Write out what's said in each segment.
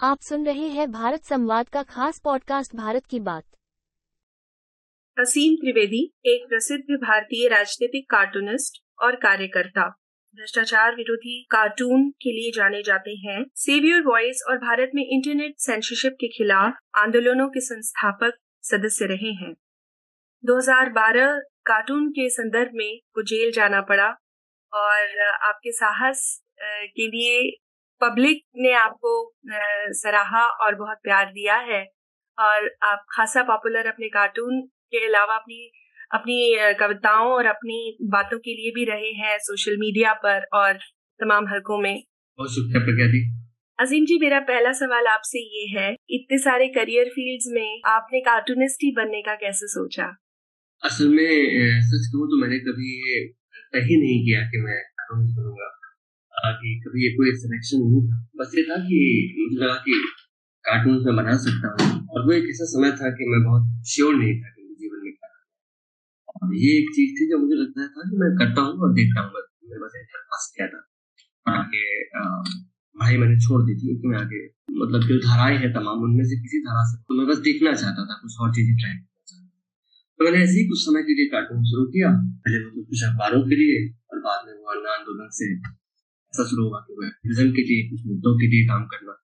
आप सुन रहे हैं भारत संवाद का खास पॉडकास्ट भारत की बात। असीम त्रिवेदी, एक प्रसिद्ध भारतीय राजनीतिक कार्टूनिस्ट और कार्यकर्ता। भ्रष्टाचार विरोधी कार्टून के लिए जाने जाते हैं। सेवियर वॉइस और भारत में इंटरनेट सेंसरशिप के खिलाफ आंदोलनों के संस्थापक सदस्य रहे हैं। 2012 कार्टून के संदर्भ में को जेल जाना पड़ा और आपके साहस के लिए पब्लिक ने आपको सराहा और बहुत प्यार दिया है। और आप खासा पॉपुलर अपने कार्टून के अलावा अपनी अपनी कविताओं और अपनी बातों के लिए भी रहे हैं सोशल मीडिया पर और तमाम हलकों में। बहुत शुक्रिया प्रज्ञा जी। अजीम जी मेरा पहला सवाल आपसे ये है इतने सारे करियर फील्ड्स में आपने कार्टूनिस्ट ही बनने का कैसे सोचा? असल में सच कहूँ तो मैंने कभी तय नहीं किया कि मैं कार्टूनिस्ट बनूँगा। कि कभी ये कोई सिलेक्शन नहीं था। बस ये था कि मुझे लगा कि कार्टून में बना सकता हूँ। और वो एक ऐसा समय था कि मैं बहुत श्योर नहीं था कि जीवन में क्या और ये एक चीज़ थी जो मुझे लगता था कि मैं करता हूँ और देखता हूँ। था? आगे पढ़ाई मैंने छोड़ दी थी कि मैं आगे मतलब जो धाराएँ हैं तमाम, उनमें से किसी धारा से तो मैं बस देखना चाहता था, कुछ और चीज़ें ट्राई करना चाहता था। तो मैंने ऐसे ही कुछ समय के लिए कार्टून शुरू किया। पहले वो कुछ अखबारों के लिए और बाद में वो अन्ना आंदोलन से ऐसा शुरू हुआ कि एक्टिविज्म के लिए कुछ मुद्दों के लिए काम करना।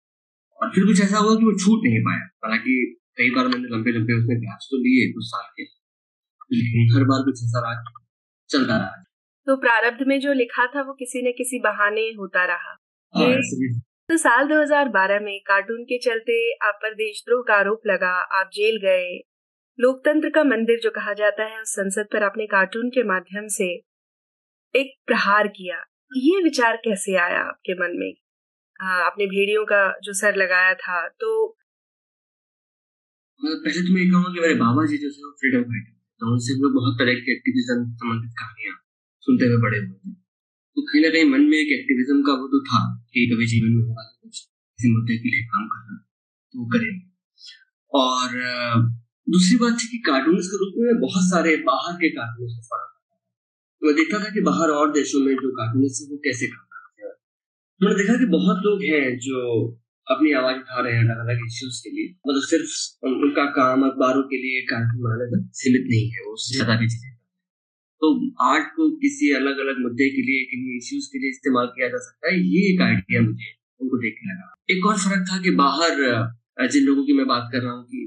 और फिर कुछ ऐसा हुआ कि वो छूट नहीं पाया। हालाँकि कई बार मैंने लंबे लंबे उसमें ब्याज तो लिए कुछ साल के। लेकिन हर बार कुछ ऐसा रहा चलता रहा। तो प्रारब्ध में जो लिखा था वो किसी न किसी बहाने होता रहा। हाँ, तो साल 2012 में कार्टून के चलते आप पर देशद्रोह का आरोप लगा आप जेल गए। लोकतंत्र का मंदिर जो कहा जाता है उस संसद पर आपने कार्टून के माध्यम से एक प्रहार किया। ये विचार कैसे आया आपके मन में? आपने भेड़ियों का जो सर लगाया था तो पहले तो मैं कहूँगा कि मेरे बाबा जी जो थे फ्रीडम फाइटर तो उनसे लोग बहुत तरह के एक्टिविज्म संबंधित कहानियाँ सुनते हुए बड़े हुए थे। तो कहीं ना कहीं मन में एक एक्टिविज्म का वो तो था कि कभी जीवन में होगा कुछ किसी मुद्दे के लिए काम करना तो करेंगे। और दूसरी बात थी कि कार्टून के रूप में बहुत सारे बाहर के कार्टून को फॉलो मैं देखता था कि बाहर और देशों में जो कार्टूनिस्ट है, वो कैसे काम करते हैं। मैंने देखा कि बहुत लोग हैं जो अपनी आवाज़ उठा रहे हैं अलग अलग इश्यूज़ के लिए। मतलब सिर्फ़ उनका काम, अखबारों के लिए कार्टून बनाने तक सीमित नहीं है, वो ज़्यादा भी चीज़ें तो आर्ट को किसी अलग अलग मुद्दे के लिए, किन्हीं इश्यूज़ के लिए इस्तेमाल किया जा सकता है, ये एक आइडिया मुझे उनको देखने लगा। एक और फ़र्क था कि बाहर, जिन लोगों की मैं बात कर रहा हूँ कि,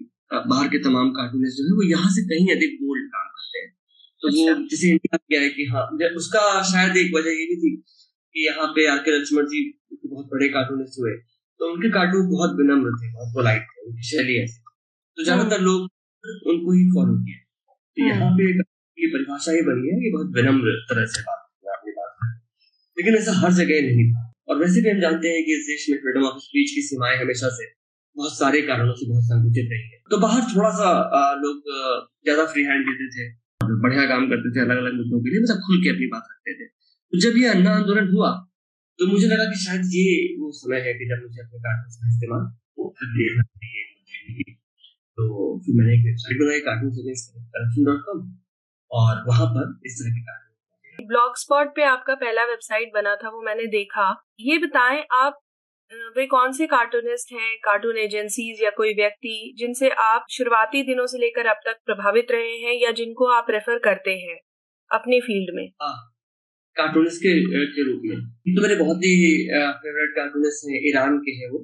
बाहर के तमाम कार्टूनिस्ट जो है, वो यहाँ से कहीं अधिक बोल्ड काम तो अच्छा। वो जैसे इंडिया गया है कि हाँ उसका शायद एक वजह ये भी थी कि यहाँ पे आके लक्ष्मण जी बहुत बड़े कार्टूनिस्ट हुए। तो उनके कार्टून बहुत विनम्र थे बहुत पोलाइट थे उनकी शैली ऐसी तो ज़्यादातर लोग उनको ही फॉलो किया। तो यहाँ पे ये परिभाषा ही बनी है कि बहुत विनम्र तरह से बात अपनी बात लेकिन ऐसा हर जगह नहीं था। और वैसे भी हम जानते हैं कि इस देश में फ्रीडम ऑफ़ स्पीच की सीमाएँ हमेशा से बहुत सारे कारणों से बहुत संकुचित रही है। तो बाहर थोड़ा सा लोग ज़्यादा फ्री हैंड देते थे। बढ़िया काम करते थे अलग अलग मुद्दों के लिए मतलब खुल के अपनी बात रखते थे। तो जब ये अन्ना आंदोलन हुआ तो मुझे लगा कि शायद ये वो समय है कि जब मुझे अपने कार्टून का इस्तेमाल देखना चाहिए तो फिर मैंने एक वेबसाइट बनाई कार्टून करप्शन डॉट कॉम और वहाँ पर इस तरह के कार्टून ब्लॉग स्पॉट पे आपका पहला वेबसाइट बना था, वो मैंने देखा। ये बताएँ, आप वे कौन से कार्टूनिस्ट हैं कार्टून एजेंसीज या कोई व्यक्ति जिनसे आप शुरुआती दिनों से लेकर अब तक प्रभावित रहे हैं या जिनको आप रेफर करते हैं अपने फ़ील्ड में? कार्टूनिस्ट के के रूप में। तो मेरे बहुत ही फेवरेट कार्टूनिस्ट हैं, ईरान के हैं वो।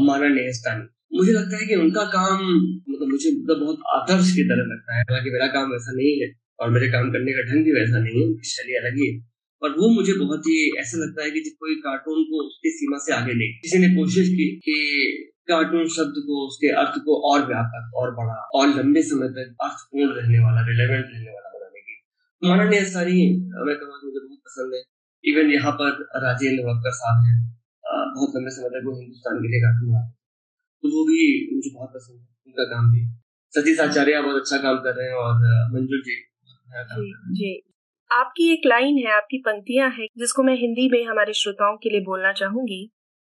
अमाना नेहस्तानी मुझे लगता है कि उनका काम मतलब मुझे मतलब बहुत आदर्श की तरह लगता है। हालाँकि मेरा काम वैसा नहीं है और मेरे काम करने का ढंग भी वैसा नहीं है शैली अलग ही है। और वो मुझे बहुत ही ऐसा लगता है कि कोई कार्टून को उसकी सीमा से आगे ले, किसी ने कोशिश की कि कार्टून शब्द को, उसके अर्थ को और व्यापक, और बड़ा, और लंबे समय तक अर्थपूर्ण रहने वाला रिलेवेंट रहने वाला बनाने की। हमारा ने सारी मैं कहूँगा मुझे बहुत पसंद है। इवन यहाँ पर राजेंद्र वक्कर साहब है। बहुत लंबे समय तक वो हिंदुस्तान के लिए कार्टून बनाते तो वो भी मुझे बहुत पसंद है। उनका काम भी। सतीश आचार्य बहुत अच्छा काम कर रहे हैं और मंजू जी जी। आपकी एक लाइन है, आपकी पंक्तियाँ हैं, जिसको मैं हिंदी में हमारे श्रोताओं के लिए बोलना चाहूँगी।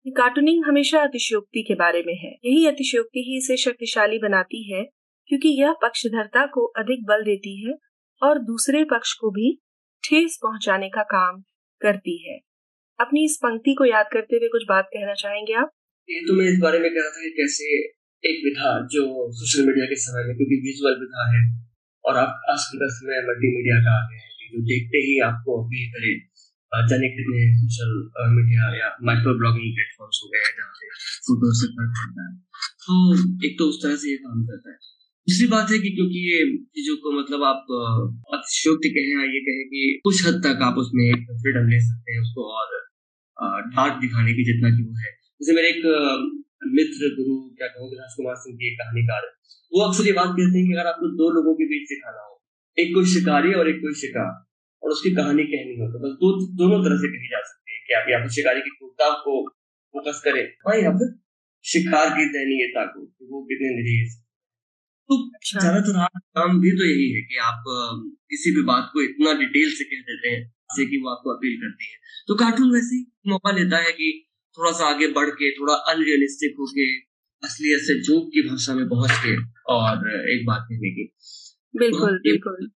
कार्टूनिंग हमेशा अतिशयोक्ति के बारे में है। यही अतिशयोक्ति ही इसे शक्तिशाली बनाती है, क्योंकि यह पक्षधरता को अधिक बल देती है और दूसरे पक्ष को भी ठेस पहुँचाने का काम करती है। अपनी इस पंक्ति को याद करते हुए कुछ बात कहना चाहेंगे आप? ये तो मैं इस बारे में कह रहा था कि कैसे एक विधा जो सोशल मीडिया के समय में, क्योंकि विजुअल विधा है, और आप आजकल का समय मल्टीमीडिया का आ गया है। जो देखते ही आपको अपील करे जाने कितने सोशल मीडिया या माइक्रो ब्लॉगिंग प्लेटफॉर्म्स हो गए हैं जहाँ पे फ़ोटो से फ़र्क पड़ता है। तो एक तो उस तरह से ये काम करता है। दूसरी बात है कि क्योंकि ये चीज़ों को मतलब आप अतिशयोक्ति कहें या ये कहें कि कुछ हद तक आप उसमें एक फ्रीडम ले सकते हैं, उसको और डार्क दिखाने की जितना की वो है। जैसे मेरे एक मित्र, गुरु, क्या कहूँगे राजकुमार सिंह की एक कहानीकार, वो अक्सर ये बात कहते हैं कि अगर आपको दो लोगों के बीच दिखाना हो एक कोई शिकारी और एक कोई शिकार और उसकी कहानी कहनी हो तो बस दो दोनों तरह से कही जा सकती है कि आप या तो शिकारी की क्रूरता को फोकस करें हाँ या फिर शिकार की दयनीयता को वो कितने निरीह तो अच्छा। ज़्यादातर आप काम भी तो यही है कि आप किसी भी बात को इतना डिटेल से कह देते हैं जैसे कि वो आपको अपील करती है। तो कार्टून वैसे ही मौका लेता है कि थोड़ा सा आगे बढ़ के थोड़ा अनरियलिस्टिक होके असलियत से जोक की भाषा में पहुँच के और एक बात कहने की। बिल्कुल बिल्कुल।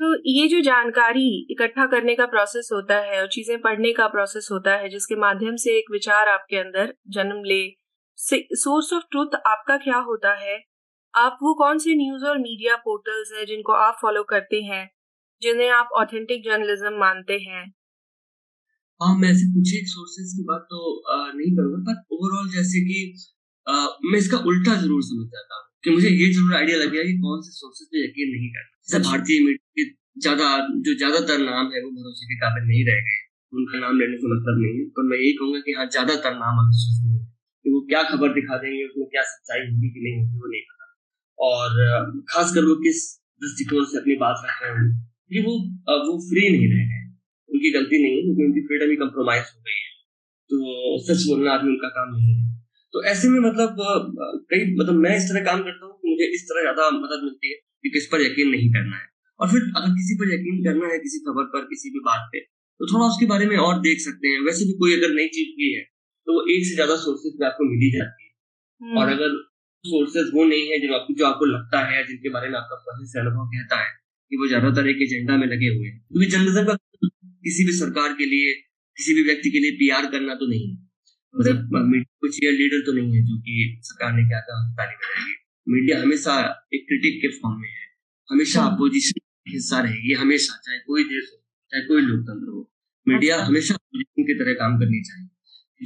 तो ये जो जानकारी इकट्ठा करने का प्रोसेस होता है और चीज़ें पढ़ने का प्रोसेस होता है जिसके माध्यम से एक विचार आपके अंदर जन्म ले सोर्स ऑफ़ ट्रूथ आपका क्या होता है? आप वो कौन से न्यूज़ और मीडिया पोर्टल्स हैं जिनको आप फॉलो करते हैं जिन्हें आप ऑथेंटिक जर्नलिज्म मानते हैं? हाँ मैं ऐसे कुछ एक सोर्सेज की बात तो आ, नहीं करूँगा पर ओवरऑल जैसे कि आ, मैं इसका उल्टा ज़रूर समझ जाता हूँ। कि मुझे ये ज़रूर आइडिया लग गया कि कौन से सोर्सेज पे यकीन नहीं करना जैसे अच्छा। भारतीय मीडिया के ज़्यादा जो ज़्यादातर नाम है वो भरोसे के काबिल नहीं रह गए। उनका नाम लेने से मतलब नहीं है। पर मैं यही कहूँगा कि हाँ ज़्यादातर नाम अविश्वसनीय है कि वो क्या खबर दिखा देंगे उसमें क्या सच्चाई होगी कि नहीं होगी वो नहीं पता। और खासकर वो किस दृष्टिकोण से अपनी बात रख रहे हैं कि वो वो फ्री नहीं रह गए। उनकी गलती नहीं है क्योंकि उनकी फ्रीडम ही कम्प्रोमाइज हो गई है। तो सच बोलना आदमी उनका काम नहीं है। तो ऐसे में मतलब कई मतलब मैं इस तरह काम करता हूँ मुझे इस तरह ज़्यादा मदद मिलती है कि किस पर यकीन नहीं करना है। और फिर अगर किसी पर यकीन करना है किसी खबर पर किसी भी बात पे तो थोड़ा उसके बारे में और देख सकते हैं। वैसे भी कोई अगर नई चीज़ भी है तो वो एक से ज़्यादा सोर्सेज पे आपको मिली जाती है। हम्म। और अगर सोर्सेज वो नहीं है जो आपको जो आपको लगता है जिनके बारे में आपका पहले से अनुभव कहता है कि वो ज़्यादातर एक एजेंडा में लगे हुए हैं। क्योंकि जर्नलिज्म का किसी भी सरकार के लिए किसी भी व्यक्ति के लिए पीआर करना तो नहीं है। मतलब चेयर लीडर तो नहीं है जो कि सरकार ने क्या कहा ताली बजाएगी। मीडिया हमेशा एक क्रिटिक के फॉर्म में है। हमेशा अपोजिशन हाँ। हिस्सा रहेगी हमेशा चाहे कोई देश हो चाहे कोई लोकतंत्र हो। मीडिया अच्छा। हमेशा अपोजिशन की तरह काम करनी चाहिए।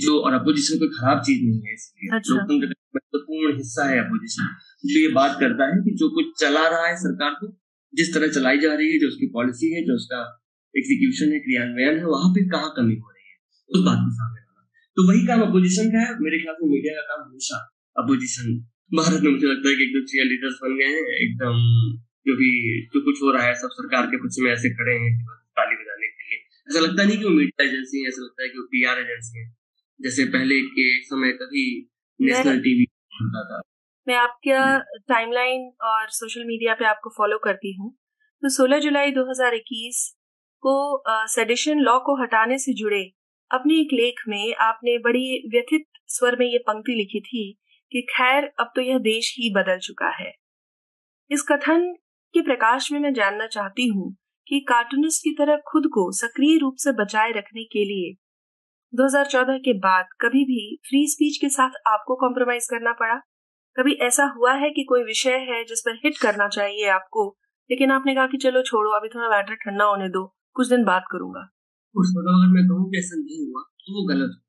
जो और अपोजिशन कोई खराब चीज़ नहीं है इसलिए। अच्छा। लोकतंत्र का महत्वपूर्ण हिस्सा है अपोजिशन जो ये बात करता है कि जो कुछ चला रहा है सरकार को जिस तरह चलाई जा रही है जो उसकी पॉलिसी है जो उसका एग्जीक्यूशन है क्रियान्वयन है वहाँ पे कहाँ कमी हो रही है? उस बात को सामने तो वही काम अपोजिशन का है। मेरे ख्याल से मीडिया का काम हमेशा अपोजिशन भारत में मुझे लगता है कि एकदम चीयर लीडर्स बन गए हैं। एकदम क्योंकि जो कुछ हो रहा है सब सरकार के पक्ष में ऐसे खड़े हैं ताली बजाने के लिए। ऐसा लगता नहीं कि वो मीडिया एजेंसी है ऐसा लगता है कि वो पीआर एजेंसी है। जैसे पहले के समय कभी नेशनल टीवी होता था। मैं आपका टाइमलाइन और सोशल मीडिया पे आपको फॉलो करती हूँ। तो 16 जुलाई 2021 को सेडिशन लॉ को हटाने से जुड़े अपने एक लेख में आपने बड़ी व्यथित स्वर में ये पंक्ति लिखी थी कि खैर, अब तो यह देश ही बदल चुका है। इस कथन के प्रकाश में मैं जानना चाहती हूँ कि कार्टूनिस्ट की तरह खुद को सक्रिय रूप से बचाए रखने के लिए 2014 के बाद कभी भी फ्री स्पीच के साथ आपको कॉम्प्रोमाइज करना पड़ा? कभी ऐसा हुआ है कि कोई विषय है जिस पर हिट करना चाहिए आपको, लेकिन आपने कहा कि चलो छोड़ो, अभी थोड़ा बैटर ठंडा होने दो, कुछ दिन बात करूँगा। उस वक्त अगर मैं कहूँ कि ऐसा नहीं हुआ तो वो गलत हो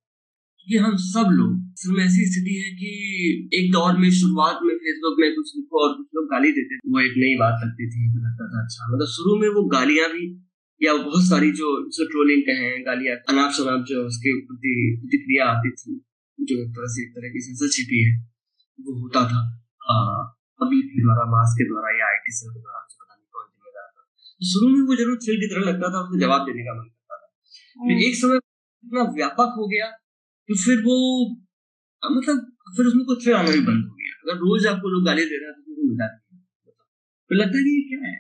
क्योंकि हम सब लोग असल में ऐसी स्थिति है कि एक दौर में शुरुआत में फेसबुक में कुछ लिखो और कुछ लोग गाली देते थे। वो एक नई बात लगती थी लगता था अच्छा मतलब शुरू में वो गालियाँ भी, या बहुत सारी जो जो ट्रोलिंग कहें, गालियाँ अनाप शनाप जो उसके प्रति प्रतिक्रिया आती थी, जो एक तरह से एक तरह की सेंसरशिप है, वो होता था। अभी के द्वारा, मास के द्वारा या आई टी सेल के द्वारा पता नहीं कौन जिम्मेदार था। तो शुरू में वो ज़रूर थ्रिल की तरह लगता था, उसको जवाब देने का मन एक समय इतना व्यापक हो गया तो फिर वो मतलब फिर उसमें कुछ थ्रिल आना भी बंद हो गया। अगर रोज आपको लोग गाली दे रहे हैं तो फिर मज़ा फिर लगता है कि क्या है?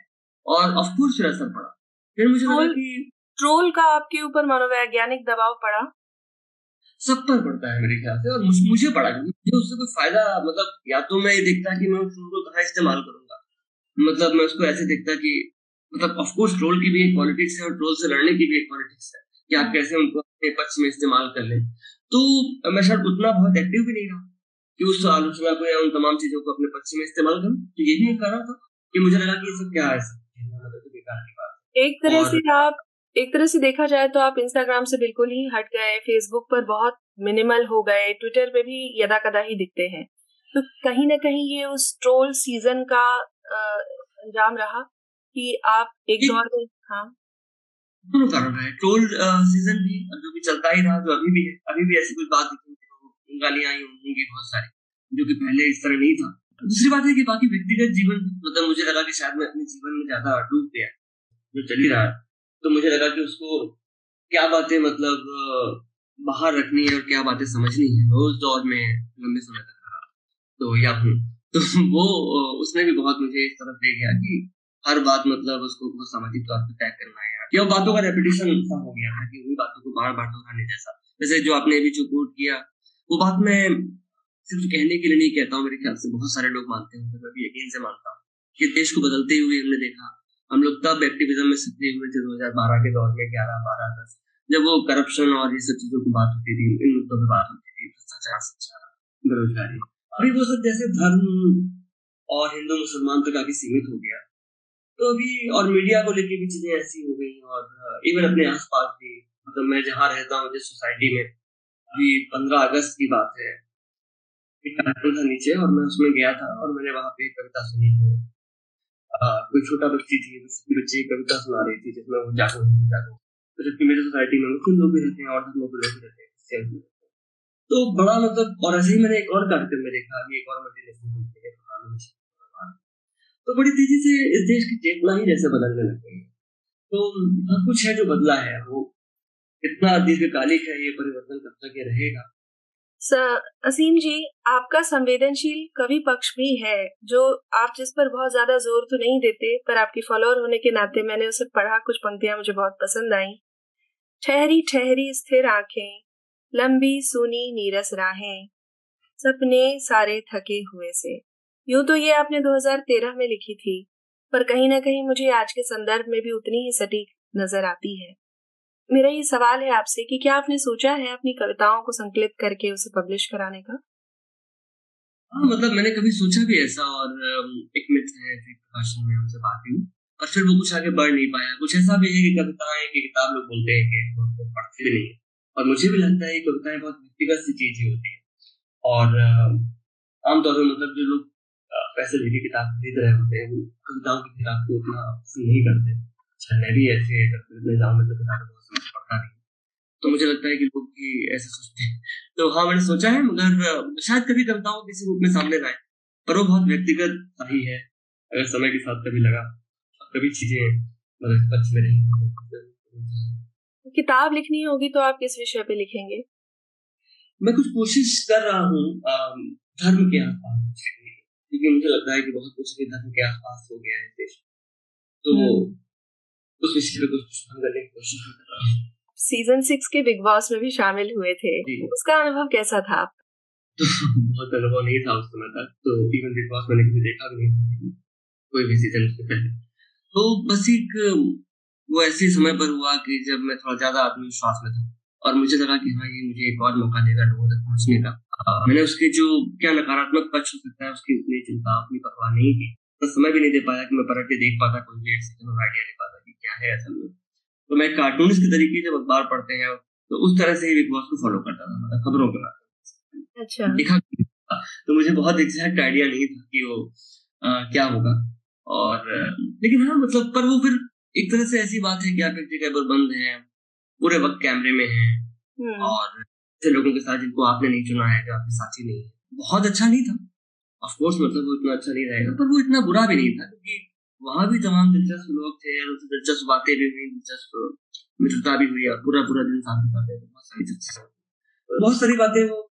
और ऑफकोर्स फिर असर पड़ा। फिर मुझे लगा कि ट्रोल का आपके ऊपर मनोवैज्ञानिक दबाव पड़ा? सब पर पड़ता है मेरे ख्याल से और मुझे, मुझे पड़ा क्योंकि मुझे उससे कोई फ़ायदा मतलब या तो मैं ये देखता कि मैं उस ट्रोल को कहाँ इस्तेमाल करूँगा। मतलब मैं उसको ऐसे देखता कि मतलब ऑफकोर्स ट्रोल की भी एक पॉलिटिक्स है और ट्रोल से लड़ने की भी एक पॉलिटिक्स है कि आप कैसे उनको अपने पक्ष में इस्तेमाल कर लें। तो मैं शायद उतना बहुत एक्टिव भी नहीं रहा कि उस आलोचना को या उन तमाम चीज़ों को अपने पक्ष में इस्तेमाल करूँ। तो ये भी कर रहा था कि मुझे लगा कि ये सब क्या है तो बेकार की बात एक तरह से आप एक तरह से देखा जाए तो आप इंस्टाग्राम से बिल्कुल ही हट गए फेसबुक पर बहुत मिनिमल हो गए ट्विटर पे भी यदा कदा ही दिखते हैं। तो कहीं ना कहीं ये उस ट्रोल सीज़न का अंजाम रहा। कि आप एक दौर में हाँ। दोनों कारण रहे ट्रोल सीज़न भी जो भी चलता ही रहा जो अभी भी है अभी भी ऐसी कुछ बात दिखी गालियाँ आई होंगी बहुत सारी जो कि पहले इस तरह नहीं था। दूसरी बात है कि बाकी व्यक्तिगत जीवन मतलब मुझे लगा कि शायद मैं अपने जीवन में ज़्यादा डूब गया जो चल ही रहा है। तो मुझे लगा कि उसको क्या बातें मतलब बाहर रखनी है और क्या बातें समझनी है। वो उस दौर में लंबे समय तक रहा। तो या हूँ। तो वो उसने भी बहुत मुझे इस तरफ़ ले गया कि हर बात मतलब उसको सामाजिक तौर पर तय करना है कि बातों का रेपिटेशन सा हो गया था कि उन बातों को बार बार दोहराने जैसा। जैसे जो आपने अभी जो कोट किया, वो बात मैं सिर्फ़ कहने के लिए नहीं कहता हूँ, मेरे ख्याल से बहुत सारे लोग मानते हैं मैं भी यकीन से मानता हूँ कि देश को बदलते हुए हमने देखा, हम लोग तब एक्टिविज्म में सक्रिय हुए थे दो हज़ार बारह के दौर में ग्यारह बारह दस, जब वो करप्शन और ये सब चीज़ों की बात होती थी, इन मुद्दों पर बात होती थी, भ्रष्टाचार शिक्षा बेरोजगारी। अभी वो सब जैसे धर्म और हिंदू मुसलमान तक काफ़ी सीमित हो गया तो अभी और मीडिया को लेके भी चीज़ें ऐसी हो गई और इवन अपने आसपास भी मतलब मैं जहाँ रहता हूँ, जिस सोसाइटी में, अभी पंद्रह अगस्त की बात है था नीचे और मैं उसमें गया था और मैंने वहाँ पे कविता सुनी जो कोई छोटा बच्ची थी उसकी बच्ची कविता सुना रही थी जिसमें वो जागो जागो। तो जबकि मेरी सोसाइटी में मुस्लिम लोग भी रहते हैं, और लोग भी रहते हैं तो बड़ा मतलब और ऐसे ही मैंने एक और कार्यक्रम में देखा, अभी एक और मल्टीनेशनल कंपनी है तो बड़ी तेज़ी से इस देश की चेतना ही जैसे बदलने लग गई। तो कुछ है जो बदला है, वो इतना दीर्घकालिक है, ये परिवर्तन कब तक ये रहेगा? असीम जी, आपका संवेदनशील कवि पक्ष भी है, जो आप जिस पर बहुत ज़्यादा ज़ोर तो नहीं देते, पर आपकी फॉलोअर होने के नाते मैंने उसे पढ़ा, कुछ पंक्तियाँ मुझे बहुत पसंद आई। ठहरी ठहरी स्थिर आँखें, लंबी सुनी नीरस राहें, सपने सारे थके हुए से। यूँ तो ये आपने 2013 में लिखी थी, पर कहीं ना कहीं मुझे आज के संदर्भ में भी उतनी ही सटीक नज़र आती है। मेरा ये सवाल है आपसे कि क्या आपने सोचा है अपनी कविताओं को संकलित करके उसे पब्लिश कराने का? हाँ मतलब मैंने कभी सोचा भी ऐसा और एक मित्र है प्रकाशन में उनसे बात हुई और फिर वो कुछ आगे बढ़ नहीं पाया। कुछ ऐसा भी है कि कविताएँ, की किताब लोग बोलते हैं कि तो पढ़ते भी नहीं और मुझे भी लगता है कविताएँ बहुत व्यक्तिगत सी चीज़ें होती है। और आमतौर पर मतलब जो लोग पैसे लेके किताब खरीद रहे होते हैं वो कविताओं की किताब को उतना पसंद नहीं करते। अच्छा मैं भी ऐसे खरीदने जाऊँ मतलब किताब बहुत समझ पड़ता नहीं तो मुझे लगता है कि लोग भी ऐसे सोचते हैं। तो हाँ मैंने सोचा है मगर शायद कभी कविताओं किसी रूप में सामने लाए। पर वो बहुत व्यक्तिगत ही है। अगर समय के साथ कभी लगा कभी चीज़ें मतलब पक्ष में नहीं किताब लिखनी होगी तो आप किस विषय पे लिखेंगे? मैं कुछ कोशिश कर रहा हूँ धर्म के आसपास क्योंकि मुझे लगता है कि बहुत कुछ भी धर्म के आसपास हो गया है देश तो हम्म। उस विषय पे कुछ करने की कोशिश कर रहा हूँ। सीज़न सिक्स के बिग बॉस में भी शामिल हुए थे। उसका अनुभव कैसा था? आप तो बहुत अनुभव नहीं था उस समय तक तो इवन बिग बॉस मैंने कभी देखा भी नहीं कोई भी सीज़न उससे पहले। तो बस एक वो ऐसे समय पर हुआ कि जब मैं थोड़ा ज़्यादा आत्मविश्वास में था और मुझे लगा कि हाँ ये मुझे एक और मौका देगा लोगों तक पहुँचने का। मैंने उसके जो क्या नकारात्मक पक्ष हो सकता है उसकी उतनी चिंता अपनी परवाह नहीं की। तो समय भी नहीं दे पाया कि मैं पलट के देख पाता कोई एक सेकंड और आइडिया ले पाता कि क्या है असल में। तो मैं कार्टून के तरीके जब अखबार पढ़ते हैं तो उस तरह से ही बिग बॉस को फॉलो करता था मतलब खबरों के बारे अच्छा। देखा तो मुझे बहुत एग्जैक्ट आइडिया नहीं था कि वो आ, क्या होगा। और लेकिन हाँ मतलब पर वो फिर एक तरह से ऐसी बात है कि आप एक जगह पर बंद हैं पूरे वक्त कैमरे में हैं। हम्म। और ऐसे लोगों के साथ जिनको आपने नहीं चुना है जो आपके साथी नहीं है। बहुत अच्छा नहीं था। ऑफकोर्स मतलब वो इतना अच्छा नहीं रहेगा पर वो इतना बुरा भी नहीं था क्योंकि वहाँ भी तमाम दिलचस्प लोग थे और उनसे दिलचस्प बातें भी हुई दिलचस्प मित्रता भी हुई और पूरा पूरा दिन साथ बिताते थे बहुत सारी बहुत सारी बातें वो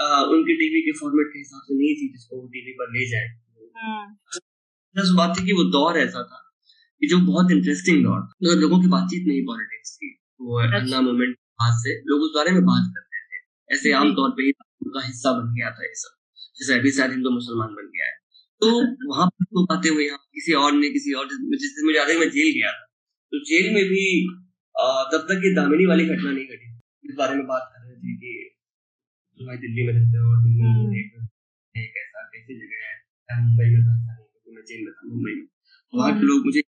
आ, उनके टीवी के फॉर्मेट के हिसाब से नहीं थी जिसको वो टीवी पर ले जाए। हम्म। बात थी कि वो दौर ऐसा था कि जो बहुत इंटरेस्टिंग दौर था। लोगों की बातचीत नहीं पॉलिटिक्स की वो अन्ना मोमेंट मूवमेंट से। लोग उस बारे में बात करते ऐसे आमतौर पर ही उनका हिस्सा बन गया था ये सब जैसे अभी शायद हिंदू मुसलमान बन गया है। तो वहाँ पर तो बातें हुई किसी और ने किसी और जिससे मुझे याद है मैं जेल गया था। तो जेल में भी तब तक ये दामिनी वाली घटना नहीं घटी। इस बारे में बात कर रहे थे कि तो भाई दिल्ली में रहते हो और दिल्ली में हम्म। एक एक ऐसा कैसी जगह है मुंबई में था मैं जेल में था मुंबई में। वहाँ के हम्म। लोग मुझे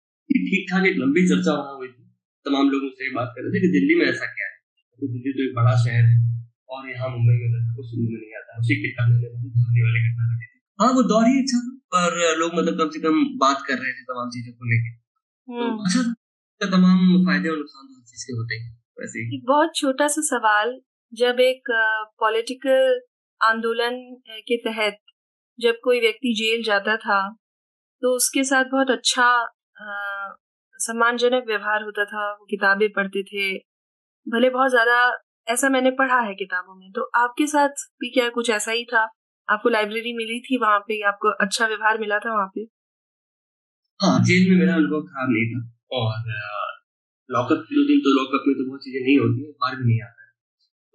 ठीक ठाक एक लंबी चर्चा वहाँ हुई थी। तमाम लोग मुझसे बात कर रहे थे कि दिल्ली में ऐसा क्या है? क्योंकि दिल्ली तो एक बड़ा शहर है। और यहाँ मुंबई में तो कुछ सुनने में नहीं आता उसी के कारण मैंने बहुत धोने वाली घटना घटी थी हाँ वो दौर ही अच्छा था पर लोग मतलब कम से कम बात कर रहे थे तमाम चीज़ों को लेके तो हम्म। अच्छा। तो तमाम फ़ायदे और नुकसान तो हर चीज़ के होते हैं वैसे ही एक बहुत छोटा सा सवाल जब एक पॉलिटिकल आंदोलन के तहत जब कोई व्यक्ति जेल जाता था तो उसके साथ बहुत अच्छा सम्मानजनक व्यवहार होता था वो किताबें पढ़ते थे भले बहुत ज़्यादा ऐसा मैंने पढ़ा है किताबों में। तो आपके साथ भी क्या कुछ ऐसा ही था? आपको लाइब्रेरी मिली थी वहाँ पे? आपको अच्छा व्यवहार मिला था वहाँ पे? हाँ जेल में मेरा अनुभव खराब नहीं था। और लॉकअप के दो दिन तो लॉकअप में तो बहुत चीज़ें नहीं होती है बाहर भी नहीं आता है।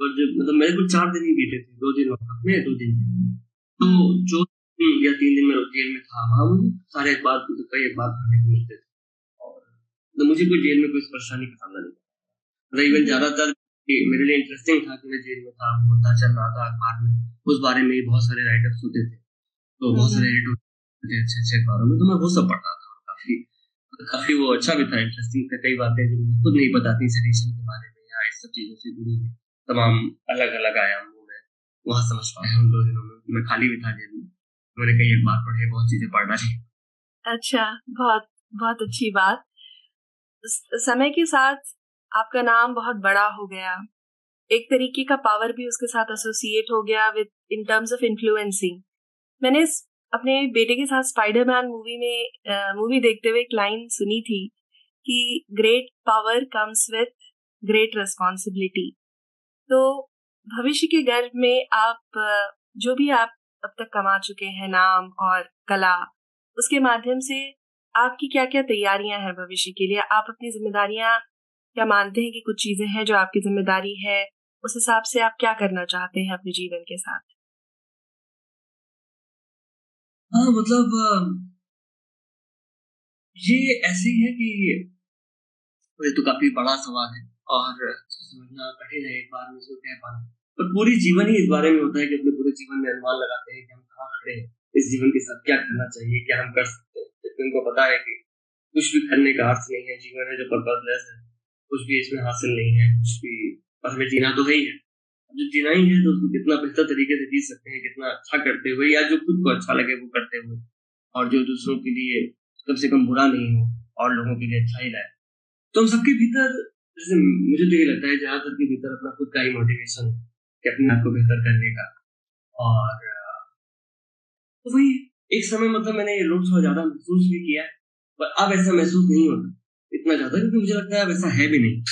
और जब मतलब मेरे कुछ चार दिन ही बीते थे, दो दिन लॉकअप में, दो दिन में। तो जो या तीन दिन मैं जेल में था, वहाँ मुझे सारे अखबार मतलब कई अखबार पढ़ने को मिलते थे। और तो मुझे कोई जेल में कोई परेशानी का सामना नहीं मतलब इवन ज़्यादातर ये मेरे लिए इंटरेस्टिंग था कि मैं जेल में था मुद्दा चल रहा था अखबार में। उस बारे में बहुत सारे राइटर्स होते थे। तो बहुत सारे एडिटोरियल थे अच्छे अच्छे अखबारों में। तो मैं वो सब पढ़ता था काफ़ी काफ़ी वो अच्छा भी था इंटरेस्टिंग था। कई बातें जो मुझे खुद नहीं पता थी सेडिशन के बारे में या इस सब चीज़ों से जुड़ी हुई। तमाम अलग अलग आयामों में वहाँ समझ पाया उन दो दिनों में मैं खाली भी था जेल में। मैंने कई अखबार पढ़े बहुत चीज़ें पढ़ डाली अच्छा बहुत बहुत अच्छी बात। समय के साथ आपका नाम बहुत बड़ा हो गया। एक तरीके का पावर भी उसके साथ एसोसिएट हो गया with in terms of influencing मैंने अपने बेटे के साथ स्पाइडरमैन मूवी में मूवी देखते हुए एक लाइन सुनी थी कि great power comes with great responsibility तो भविष्य के गर्भ में आप जो भी आप अब तक कमा चुके हैं, नाम और कला, उसके माध्यम से आपकी क्या क्या तैयारियाँ हैं भविष्य के लिए? आप अपनी जिम्मेदारियाँ क्या मानते हैं कि कुछ चीज़ें हैं जो आपकी ज़िम्मेदारी है, उस हिसाब से आप क्या करना चाहते हैं अपने जीवन के साथ? हाँ मतलब ये ऐसे ही है कि तो काफ़ी बड़ा सवाल है और समझना कठिन है, एक बार में इसको कह पाना। पर पूरी जीवन ही इस बारे में होता है कि अपने पूरे जीवन में अनुमान लगाते हैं कि हम कहाँ खड़े हैं, इस जीवन के साथ क्या करना चाहिए, क्या हम कर सकते हैं। जबकि उनको पता है कि कुछ भी करने का अर्थ नहीं है, जीवन है जो पर्पजलेस है। कुछ भी इसमें हासिल नहीं है, कुछ भी। पर हमें जीना तो है ही है। जो जीना ही है तो उसको कितना बेहतर तरीके से जी सकते हैं, कितना अच्छा करते हुए, या जो खुद को अच्छा लगे वो करते हुए। और जो दूसरों के लिए कम से कम बुरा नहीं हो, और लोगों के लिए अच्छा ही लाए तो हम सबके भीतर, जैसे मुझे तो ये लगता है ज़्यादातर के भीतर अपना खुद का ही मोटिवेशन है, कि अपने आप को बेहतर करने का। और तो वही, एक समय मतलब मैंने ये लोग थोड़ा ज़्यादा महसूस भी किया, पर अब ऐसा महसूस नहीं होता। इतना ज़्यादा क्योंकि मुझे लगता है, वैसा है भी नहीं।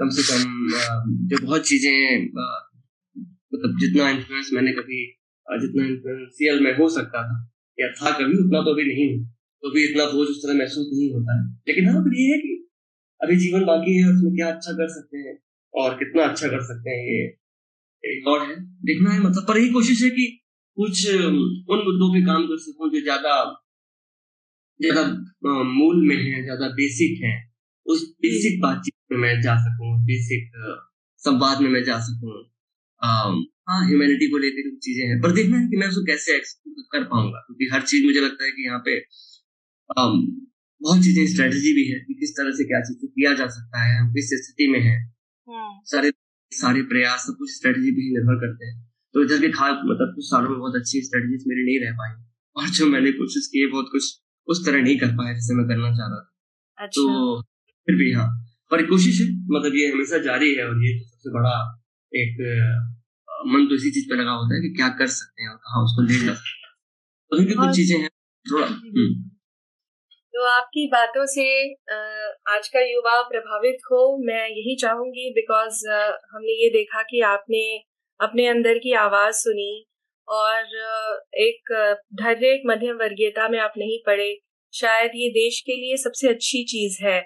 कम से कम जो बहुत चीज़ें मतलब जितना इन्फ्लुएंस मैंने कभी जितना इन्फ्लुएंशियल मैं हो सकता था, या था कभी, उतना तो अभी नहीं तो भी इतना बोझ उस तरह महसूस नहीं होता है। लेकिन हाँ फिर ये है कि अभी जीवन बाकी है, उसमें क्या अच्छा कर सकते हैं, और कितना अच्छा कर सकते हैं, ये एक और है। देखना है मतलब पर यही कोशिश है कि कुछ उन मुद्दों पे काम कर सकूँ जो ज़्यादा ज़्यादा मूल में है, ज़्यादा बेसिक है। उस बेसिक बातचीत में मैं जा सकूँ बेसिक संवाद में मैं जा सकूँ हाँ ह्यूमैनिटी को लेकर कुछ चीज़ें हैं। पर देखना है कि मैं उसको कैसे कर पाऊँगा क्योंकि हर चीज़ मुझे लगता है कि यहाँ पे अम, बहुत चीज़ें स्ट्रेटजी भी है कि किस तरह से क्या चीज़ किया जा सकता है हम किस स्थिति में है। सारे सारे प्रयास सब कुछ स्ट्रेटजी पे ही निर्भर करते हैं। तो इधर के खास मतलब कुछ सालों में बहुत अच्छी स्ट्रेटजीज मेरी नहीं रह पाई और जो मैंने कोशिश की बहुत कुछ उस तरह नहीं कर पाया जैसे मैं करना चाह रहा था। तो अच्छा फिर भी हाँ। पर कोशिश है मतलब ये हमेशा जारी है और ये तो सबसे बड़ा एक मन तो इसी चीज़ पे लगा होता है कि क्या कर सकते हैं और कहाँ उसको ले जा सकते हैं। तो कुछ चीज़ें हैं थोड़ा हम्म, तो आपकी बातों से आज का युवा प्रभावित हो मैं यही चाहूँगी बिकॉज़ हमने ये देखा कि आपने अपने अंदर की आवाज़ सुनी और एक धैर्य एक मध्यम वर्गीयता में आप नहीं पड़े। शायद ये देश के लिए सबसे अच्छी चीज़ है।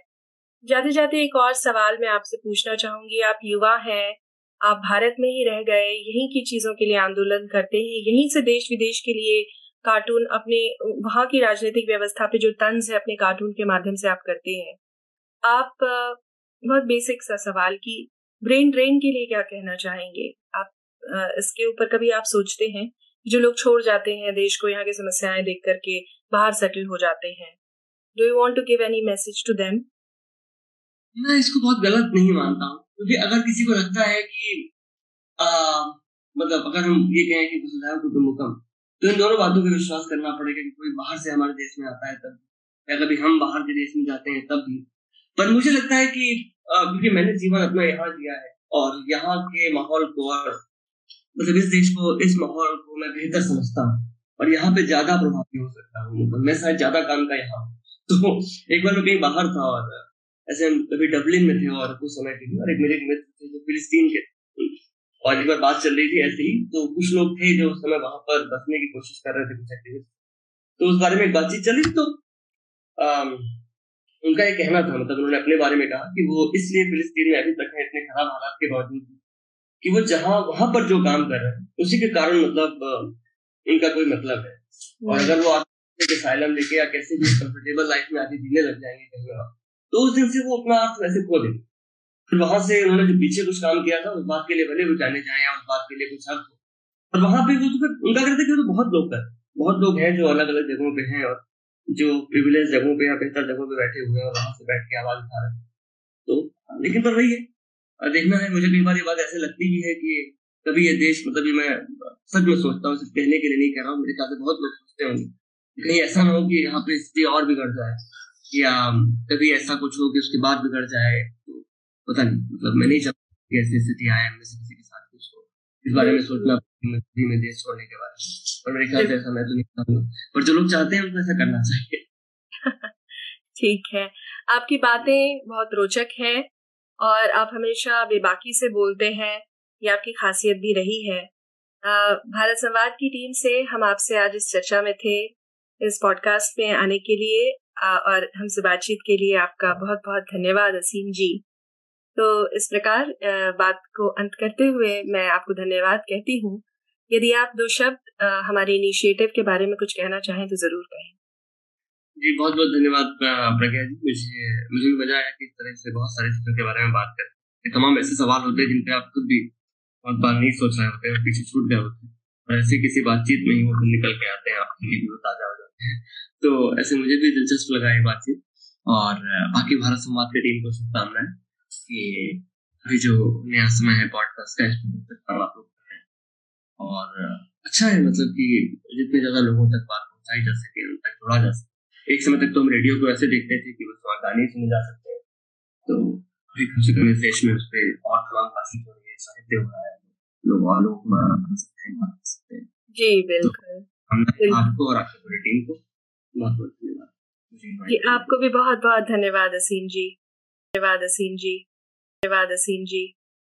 जाते जाते एक और सवाल मैं आपसे पूछना चाहूँगी। आप युवा हैं, आप भारत में ही रह गए, यहीं की चीज़ों के लिए आंदोलन करते हैं, यहीं से देश विदेश के लिए कार्टून अपने, वहाँ की राजनीतिक व्यवस्था पे जो तंज है अपने कार्टून के माध्यम से आप करते हैं। आप, बहुत बेसिक सा सवाल की ब्रेन ड्रेन के लिए क्या कहना चाहेंगे? आप इसके ऊपर कभी आप सोचते हैं जो लोग छोड़ जाते हैं देश को, यहाँ की समस्याएँ देख करके बाहर सेटल हो जाते हैं? Do you want to give any message to them मैं इसको बहुत गलत नहीं मानता हूँ क्योंकि अगर किसी को लगता है कि आ, मतलब अगर हम ये कहें कि वसुधैव कुटुंबकम तो इन दोनों बातों पर विश्वास करना पड़ेगा कि कोई बाहर से हमारे देश में आता है तब या कभी हम बाहर के देश में जाते हैं तब भी। पर मुझे लगता है कि क्योंकि मैंने जीवन अपना यहाँ जिया है और यहाँ के माहौल को और मतलब इस देश को इस माहौल को मैं बेहतर समझता हूँ और यहाँ पे ज़्यादा प्रभावी हो सकता हूँ। मैं शायद ज़्यादा काम का यहाँ तो एक बार मैं कहीं बाहर था और ऐसे हम कभी डबलिन में थे और कुछ समय के लिए और एक मेरे मित्र थे जो फिलिस्तीन के और एक बार बात चल रही थी ऐसे ही। तो कुछ लोग थे जो उस समय वहाँ पर बसने की कोशिश कर रहे थे कुछ एक्टिविस्ट तो उस बारे में एक बातचीत चली तो उनका एक कहना था मतलब उन्होंने अपने बारे में कहा कि वो इसलिए फिलिस्तीन में अभी तक है, इतने खराब हालात के बावजूद कि वो जहाँ, वहाँ पर जो काम कर रहे हैं, उसी के कारण मतलब इनका कोई मतलब है। और अगर वो साइलम लेके या कैसे भी कंफर्टेबल लाइफ में आगे जीने लग जाएँगे कहीं और। तो उस दिन से वो अपना अर्थ वैसे खो देंगे फिर वहाँ से उन्होंने जो पीछे कुछ काम किया था, उस बात के लिए भले वो जाने जाए या उस बात के लिए कुछ अर्थ हो। और वहाँ पे वो तो फिर उनका कहते कि तो बहुत लोग कर बहुत लोग हैं जो अलग अलग जगहों पे हैं और जो प्रिविलेज जगहों पे या बेहतर जगहों पे बैठे हुए हैं और वहाँ से बैठ के आवाज़ उठा रहे हैं। तो लेकिन पर वही है देखना है, मुझे कई बार ये बात ऐसे लगती भी है कि कभी ये देश मतलब मैं सच में सोचता हूँ, सिर्फ़ कहने के लिए नहीं कह रहा हूँ, मेरे ख्याल से बहुत लोग सोचते होंगे। कहीं ऐसा ना हो कि यहाँ पे स्थिति और बिगड़ जाए। या कभी ऐसा कुछ हो कि उसके बाद बिगड़ जाए तो पता नहीं मतलब मैं नहीं चाहता ऐसी स्थिति आए में से किसी के साथ कुछ हो। इस बारे में सोचना में देश छोड़ने के बारे में और मेरे ख्याल से ऐसा मैं तो नहीं चाहूँगा पर जो लोग चाहते हैं उनको ऐसा करना चाहिए। ठीक है। आपकी बातें बहुत रोचक है और आप हमेशा बेबाकी से बोलते हैं ये आपकी खासियत भी रही है। भारत संवाद की टीम से हम आपसे आज इस चर्चा में थे। इस पॉडकास्ट में आने के लिए और हमसे बातचीत के लिए आपका बहुत बहुत धन्यवाद, असीम जी। तो इस प्रकार बात को अंत करते हुए मैं आपको धन्यवाद कहती हूँ। यदि आप दो शब्द हमारे इनिशिएटिव के बारे में कुछ कहना चाहें तो ज़रूर कहें। जी बहुत बहुत धन्यवाद प्रज्ञा जी। मुझे मुझे भी मज़ा आया कि इस तरह से बहुत सारे चीज़ों के बारे में बात करें तमाम ऐसे सवाल होते हैं जिन पे आप खुद भी बहुत बार नहीं सोच रहे होते हैं, पीछे छूट गए होते हैं। और ऐसे किसी बातचीत में ही वो निकल के आते हैं, आपके लिए भी ताज़ा हो। जाते हैं। तो ऐसे मुझे भी दिलचस्प लगा ये बातचीत। और बाकी भारत संवाद की टीम को शुभकामनाएँ कि अभी जो नया समय है पॉडकास्ट का, इसमें तक आप लोग और अच्छा है मतलब कि जितने ज़्यादा लोगों तक बात पहुंचाई जा सके, उन तक जोड़ा जा सके। एक समय तक तो हम रेडियो को ऐसे देखते थे कि बस वहाँ गाने सुने जा सकते हैं। तो अभी कम से कम इस देश में उस पर और तमाम बातचीत हो रही है, साहित्य हो रहा है लोग वालों को बना सकते हैं सकते जी, बिल्कुल। तो हमने आपको और आपकी पूरी टीम को बहुत बहुत धन्यवाद। जी आपको भी बहुत बहुत धन्यवाद असीम जी। धन्यवाद असीम जी। धन्यवाद असीम जी।